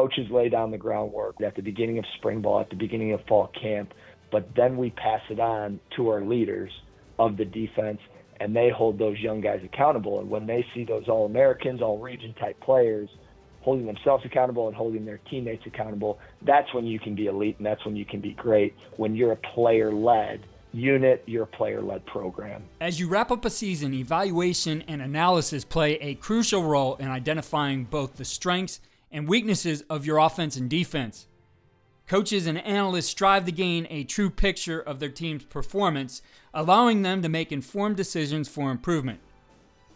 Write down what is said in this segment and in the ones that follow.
Coaches lay down the groundwork at the beginning of spring ball, at the beginning of fall camp, but then we pass it on to our leaders of the defense, and they hold those young guys accountable. And when they see those All Americans, All Region type players holding themselves accountable and holding their teammates accountable, that's when you can be elite and that's when you can be great. When you're a player led unit, your player led program. As you wrap up a season, evaluation and analysis play a crucial role in identifying both the strengths and weaknesses of your offense and defense. Coaches and analysts strive to gain a true picture of their team's performance, allowing them to make informed decisions for improvement.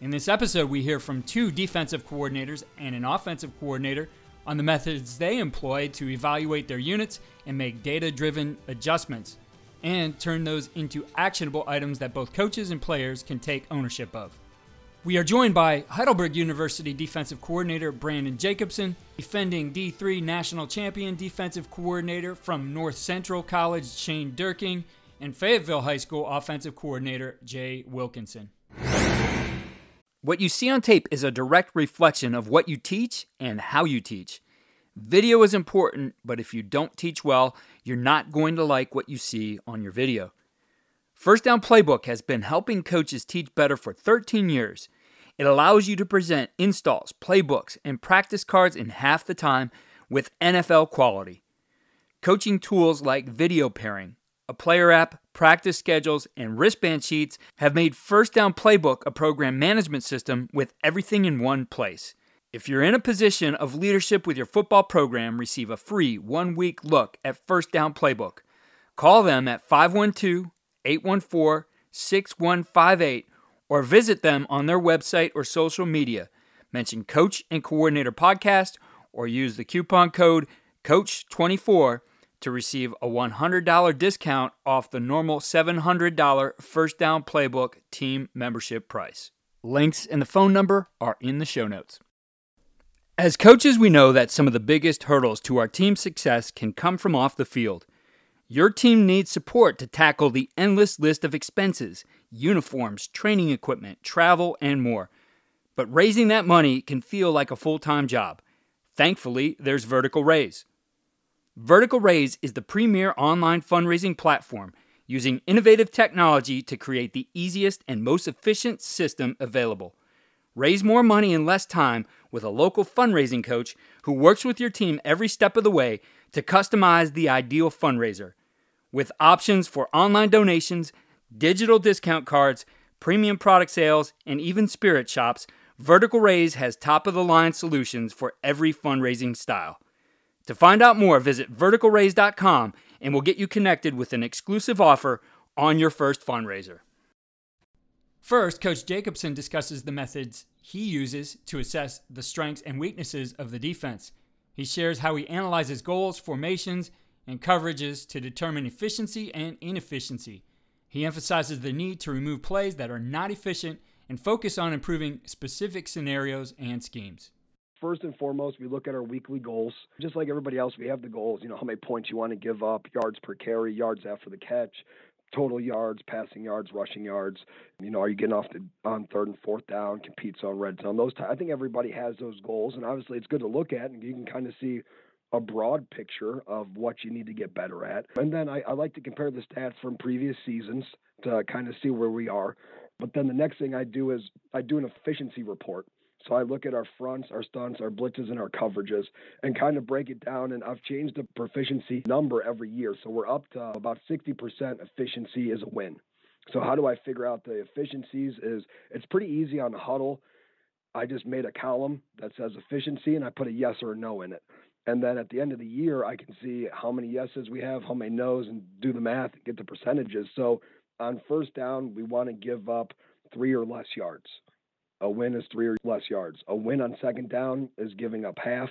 In this episode, we hear from two defensive coordinators and an offensive coordinator on the methods they employ to evaluate their units and make data driven adjustments, and turn those into actionable items that both coaches and players can take ownership of. We are joined by Heidelberg University defensive coordinator Branden Jakubcin, defending D3 national champion defensive coordinator from North Central College Shane Dierking, and Fayetteville High School offensive coordinator Jay Wilkinson. What you see on tape is a direct reflection of what you teach and how you teach. Video is important, but if you don't teach well, you're not going to like what you see on your video. First Down Playbook has been helping coaches teach better for 13 years. It allows you to present installs, playbooks, and practice cards in half the time with NFL quality. Coaching tools like video pairing, a player app, practice schedules, and wristband sheets have made First Down Playbook a program management system with everything in one place. If you're in a position of leadership with your football program, receive a free one week look at First Down Playbook. Call them at 512 814 6158 or visit them on their website or social media. Mention Coach and Coordinator Podcast or use the coupon code COACH24 to receive a $100 discount off the normal $700 First Down Playbook team membership price. Links and the phone number are in the show notes. As coaches, we know that some of the biggest hurdles to our team's success can come from off the field. Your team needs support to tackle the endless list of expenses uniforms, training equipment, travel, and more. But raising that money can feel like a full time job. Thankfully, there's Vertical Raise. Vertical Raise is the premier online fundraising platform using innovative technology to create the easiest and most efficient system available. Raise more money in less time with a local fundraising coach who works with your team every step of the way to customize the ideal fundraiser. With options for online donations, digital discount cards, premium product sales, and even spirit shops, Vertical Raise has top of the line solutions for every fundraising style. To find out more, visit verticalraise.com and we'll get you connected with an exclusive offer on your first fundraiser. First, Coach Jakubcin discusses the methods he uses to assess the strengths and weaknesses of the defense. He shares how he analyzes goals, formations, and coverages to determine efficiency and inefficiency. He emphasizes the need to remove plays that are not efficient and focus on improving specific scenarios and schemes. First and foremost, we look at our weekly goals. Just like everybody else, we have the goals. You know, how many points you want to give up, yards per carry, yards after the catch, total yards, passing yards, rushing yards. You know, are you getting off the, on third and fourth down, competes on red zone? Those, t- I think everybody has those goals, and obviously it's good to look at, and you can kind of see a broad picture of what you need to get better at. And then I, I like to compare the stats from previous seasons to kind of see where we are. But then the next thing I do is I do an efficiency report. So I look at our fronts, our stunts, our blitzes, and our coverages and kind of break it down. And I've changed the proficiency number every year. So we're up to about 60% efficiency is a win. So how do I figure out the efficiencies? Is it's pretty easy on the Hudl. I just made a column that says efficiency and I put a yes or a no in it. And then at the end of the year, I can see how many yeses we have, how many nos, and do the math and get the percentages. So on first down, we want to give up three or less yards. A win is three or less yards. A win on second down is giving up half.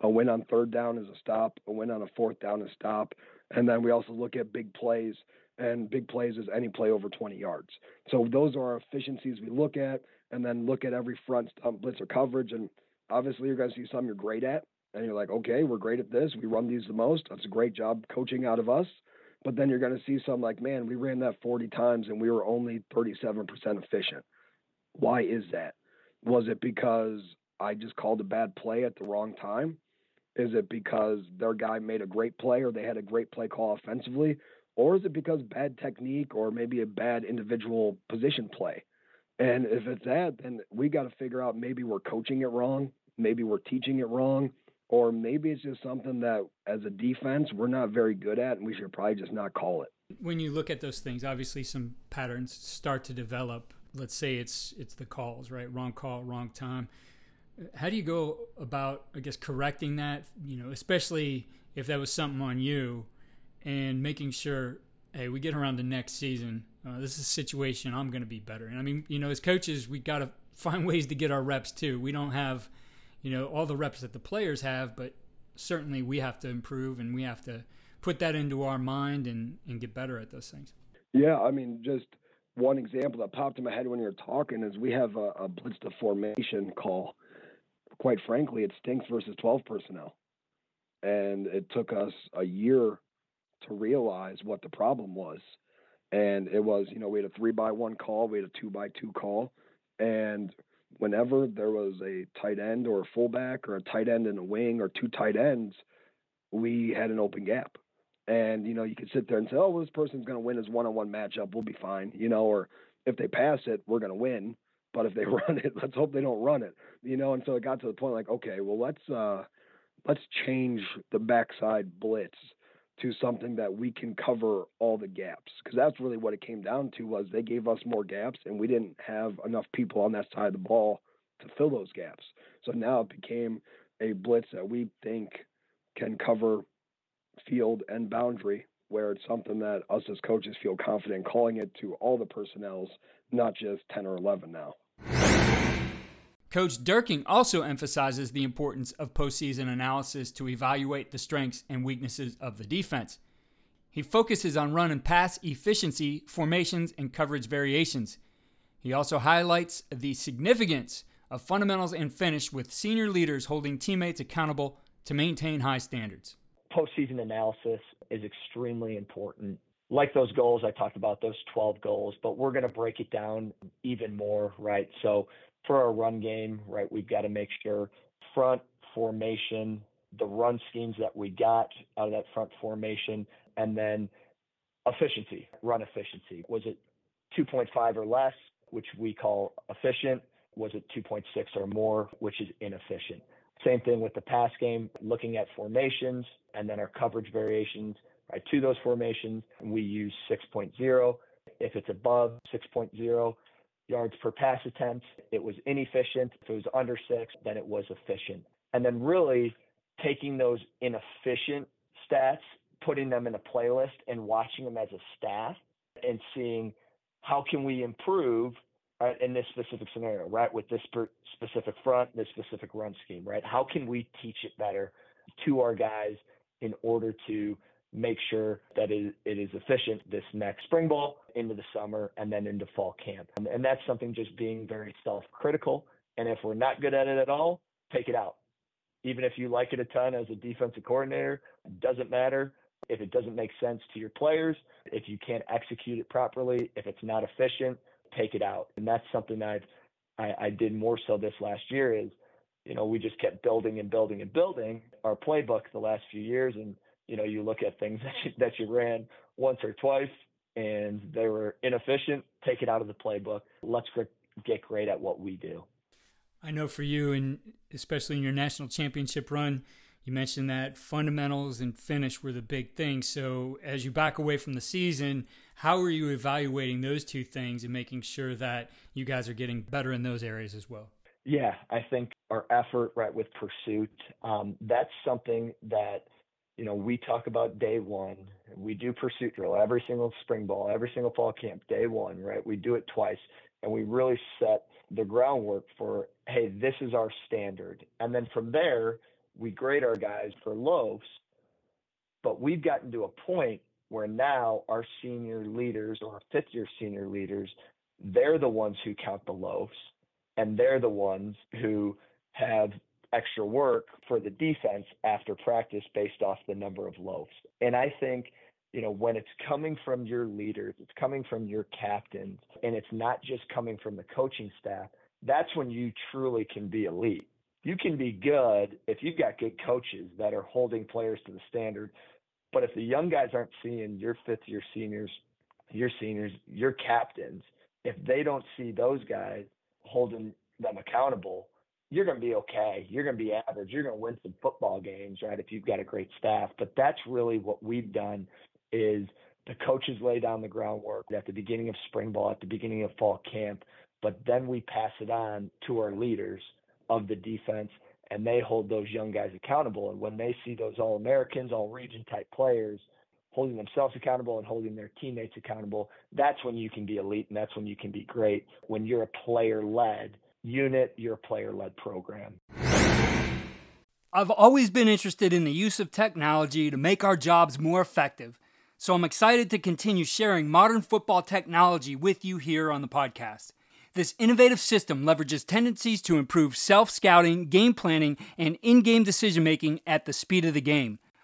A win on third down is a stop. A win on a fourth down is a stop. And then we also look at big plays, and big plays is any play over 20 yards. So those are our efficiencies we look at, and then look at every front stunt blitz or coverage. And obviously, you're going to see some you're great at, and you're like, okay, we're great at this. We run these the most. That's a great job coaching out of us. But then you're going to see some like, man, we ran that 40 times and we were only 37% efficient. Why is that? Was it because I just called a bad play at the wrong time? Is it because their guy made a great play or they had a great play call offensively? Or is it because bad technique or maybe a bad individual position play? And if it's that, then we got to figure out maybe we're coaching it wrong, maybe we're teaching it wrong, or maybe it's just something that as a defense we're not very good at and we should probably just not call it. When you look at those things, obviously some patterns start to develop. Let's say it's it's the calls, right? Wrong call, wrong time. How do you go about, I guess, correcting that? You know, especially if that was something on you, and making sure, hey, we get around the next season. Uh, this is a situation I'm going to be better. And I mean, you know, as coaches, we got to find ways to get our reps too. We don't have, you know, all the reps that the players have, but certainly we have to improve and we have to put that into our mind and, and get better at those things. Yeah, I mean, just one example that popped in my head when you were talking is we have a, a blitz to formation call quite frankly, it stinks versus 12 personnel. And it took us a year to realize what the problem was. And it was, you know, we had a three by one call, we had a two by two call. And whenever there was a tight end or a fullback or a tight end in a wing or two tight ends, we had an open gap. And, you know, you could sit there and say, oh, well, this person's going to win his one on one matchup. We'll be fine. You know, or if they pass it, we're going to win. But if they run it, let's hope they don't run it. You know, and so it got to the point like, okay, well let's uh let's change the backside blitz to something that we can cover all the gaps because that's really what it came down to was they gave us more gaps and we didn't have enough people on that side of the ball to fill those gaps. So now it became a blitz that we think can cover field and boundary where it's something that us as coaches feel confident calling it to all the personnels, not just 10 or 11 now. Coach Dierking also emphasizes the importance of postseason analysis to evaluate the strengths and weaknesses of the defense. He focuses on run and pass efficiency, formations, and coverage variations. He also highlights the significance of fundamentals and finish with senior leaders holding teammates accountable to maintain high standards. Postseason analysis is extremely important. Like those goals, I talked about those 12 goals, but we're going to break it down even more, right? So for our run game, right, we've got to make sure front formation, the run schemes that we got out of that front formation, and then efficiency, run efficiency. Was it 2.5 or less, which we call efficient? Was it 2.6 or more, which is inefficient? Same thing with the pass game, looking at formations and then our coverage variations right, to those formations. We use 6.0. If it's above 6.0, yards per pass attempt. It was inefficient. If it was under six, then it was efficient. And then really taking those inefficient stats, putting them in a playlist and watching them as a staff and seeing how can we improve right, in this specific scenario, right? With this specific front, this specific run scheme, right? How can we teach it better to our guys in order to make sure that it, it is efficient this next spring ball into the summer and then into fall camp. And, and that's something just being very self critical. And if we're not good at it at all, take it out. Even if you like it a ton as a defensive coordinator, doesn't matter. If it doesn't make sense to your players, if you can't execute it properly, if it's not efficient, take it out. And that's something I've I, I did more so this last year is, you know, we just kept building and building and building our playbook the last few years and you know, you look at things that you, that you ran once or twice and they were inefficient, take it out of the playbook. Let's get great at what we do. I know for you, and especially in your national championship run, you mentioned that fundamentals and finish were the big things. So, as you back away from the season, how are you evaluating those two things and making sure that you guys are getting better in those areas as well? Yeah, I think our effort, right, with pursuit, um, that's something that, you know, we talk about day one. We do pursuit drill every single spring ball, every single fall camp, day one, right? We do it twice, and we really set the groundwork for, hey, this is our standard. And then from there, we grade our guys for loaves. But we've gotten to a point where now our senior leaders or fifth year senior leaders, they're the ones who count the loaves and they're the ones who have extra work for the defense after practice based off the number of loaves. And I think, you know, when it's coming from your leaders, it's coming from your captains, and it's not just coming from the coaching staff, that's when you truly can be elite. You can be good if you've got good coaches that are holding players to the standard. But if the young guys aren't seeing your fifth year seniors, your seniors, your captains, if they don't see those guys holding them accountable, you're going to be okay. You're going to be average. You're going to win some football games, right? If you've got a great staff. But that's really what we've done is the coaches lay down the groundwork at the beginning of spring ball, at the beginning of fall camp, but then we pass it on to our leaders of the defense and they hold those young guys accountable. And when they see those all Americans, all region type players holding themselves accountable and holding their teammates accountable, that's when you can be elite and that's when you can be great. When you're a player led unit, you're player led program. I've always been interested in the use of technology to make our jobs more effective. So I'm excited to continue sharing modern football technology with you here on the podcast. This innovative system leverages tendencies to improve self scouting, game planning, and in game decision making at the speed of the game.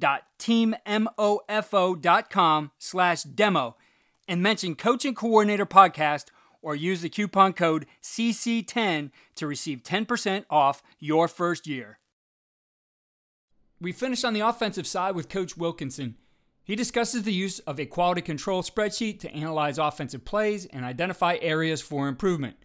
www.teammofo.com slash demo and mention Coach and Coordinator Podcast or use the coupon code CC10 to receive 10% off your first year. We finish on the offensive side with Coach Wilkinson. He discusses the use of a quality control spreadsheet to analyze offensive plays and identify areas for improvement.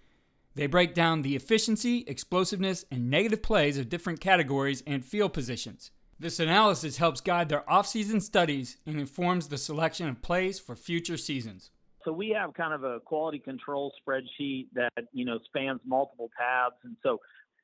They break down the efficiency, explosiveness, and negative plays of different categories and field positions. This analysis helps guide their off-season studies and informs the selection of plays for future seasons. So we have kind of a quality control spreadsheet that, you know, spans multiple tabs. And so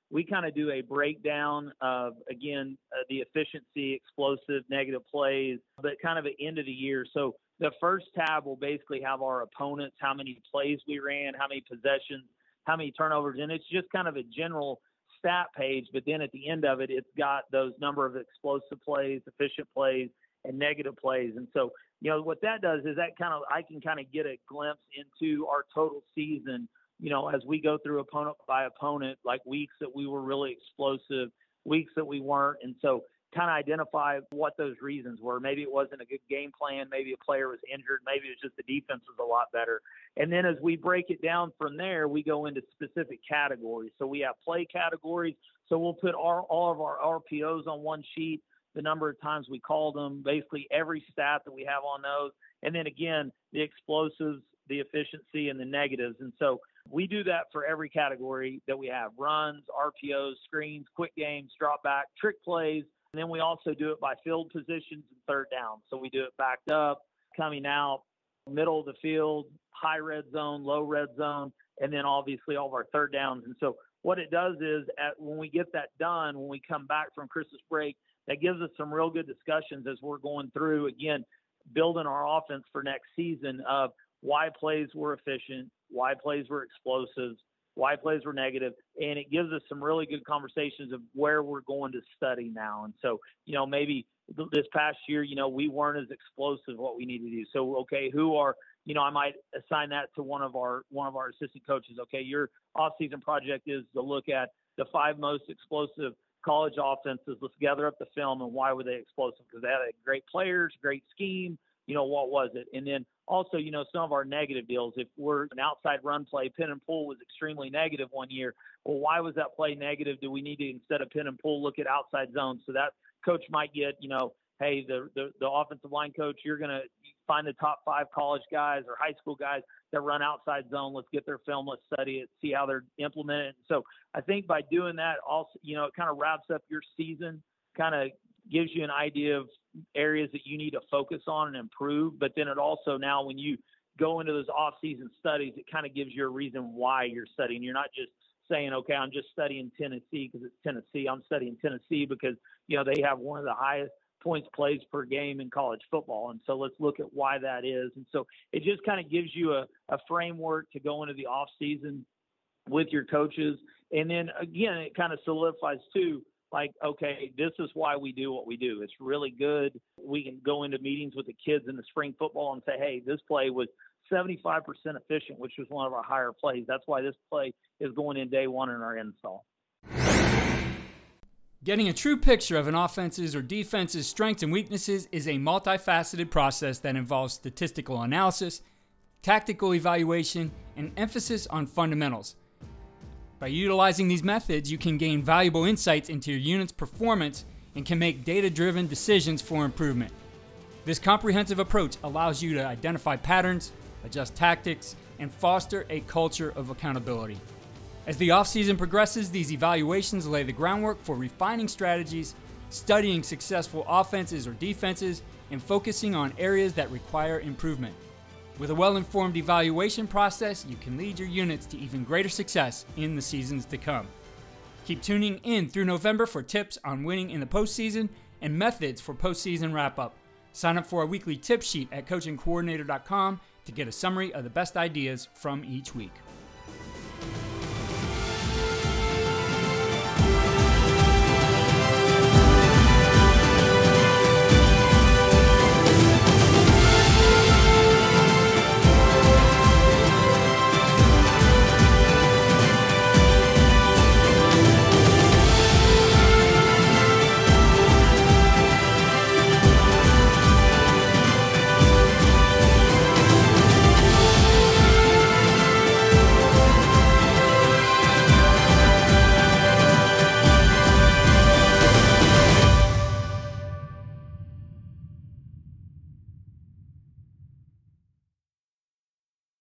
we kind of do a breakdown of, again, uh, the efficiency, explosive, negative plays, but kind of at end of the year. So the first tab will basically have our opponents, how many plays we ran, how many possessions, how many turnovers, and it's just kind of a general – stat page, but then at the end of it, it's got those number of explosive plays, efficient plays, and negative plays. And so, you know, what that does is that kind of I can kind of get a glimpse into our total season. You know, as we go through opponent by opponent, like weeks that we were really explosive, weeks that we weren't, and so kind of identify what those reasons were. Maybe it wasn't a good game plan. Maybe a player was injured. Maybe it was just the defense was a lot better. And then as we break it down from there, we go into specific categories. So we have play categories. So we'll put our, all of our RPOs on one sheet, the number of times we called them, basically every stat that we have on those. And then again, the explosives, the efficiency, and the negatives. And so we do that for every category that we have runs, RPOs, screens, quick games, drop back, trick plays, and then we also do it by field positions and third down. So we do it backed up, coming out, middle of the field, high red zone, low red zone, and then obviously all of our third downs. And so what it does is at, when we get that done, when we come back from Christmas break, that gives us some real good discussions as we're going through again, building our offense for next season of why plays were efficient, why plays were explosives, why plays were negative, and it gives us some really good conversations of where we're going to study now. And so, you know, maybe this past year, you know, we weren't as explosive what we need to do. So, okay, who are, you know, I might assign that to one of our one of our assistant coaches. Okay, your off-season project is to look at the five most explosive college offenses. Let's gather up the film and why were they explosive? Because they had great players, great scheme, you know, what was it? And then also, you know, some of our negative deals. If we're an outside run play, pin and pull was extremely negative one year. Well, why was that play negative? Do we need to instead of pin and pull look at outside zones? So that coach might get, you know, hey, the the, the offensive line coach, you're gonna find the top five college guys or high school guys that run outside zone. Let's get their film. Let's study it. See how they're implemented. So I think by doing that, also, you know, it kind of wraps up your season. Kind of gives you an idea of areas that you need to focus on and improve. But then it also now when you go into those off-season studies, it kind of gives you a reason why you're studying. You're not just saying, okay, I'm just studying Tennessee because it's Tennessee. I'm studying Tennessee because you know they have one of the highest points plays per game in college football. And so let's look at why that is. And so it just kind of gives you a, a framework to go into the off season with your coaches. And then again, it kind of solidifies too like, okay, this is why we do what we do. It's really good. We can go into meetings with the kids in the spring football and say, hey, this play was 75% efficient, which was one of our higher plays. That's why this play is going in day one in our install. Getting a true picture of an offense's or defense's strengths and weaknesses is a multifaceted process that involves statistical analysis, tactical evaluation, and emphasis on fundamentals. By utilizing these methods, you can gain valuable insights into your unit's performance and can make data driven decisions for improvement. This comprehensive approach allows you to identify patterns, adjust tactics, and foster a culture of accountability. As the offseason progresses, these evaluations lay the groundwork for refining strategies, studying successful offenses or defenses, and focusing on areas that require improvement. With a well informed evaluation process, you can lead your units to even greater success in the seasons to come. Keep tuning in through November for tips on winning in the postseason and methods for postseason wrap up. Sign up for our weekly tip sheet at coachingcoordinator.com to get a summary of the best ideas from each week.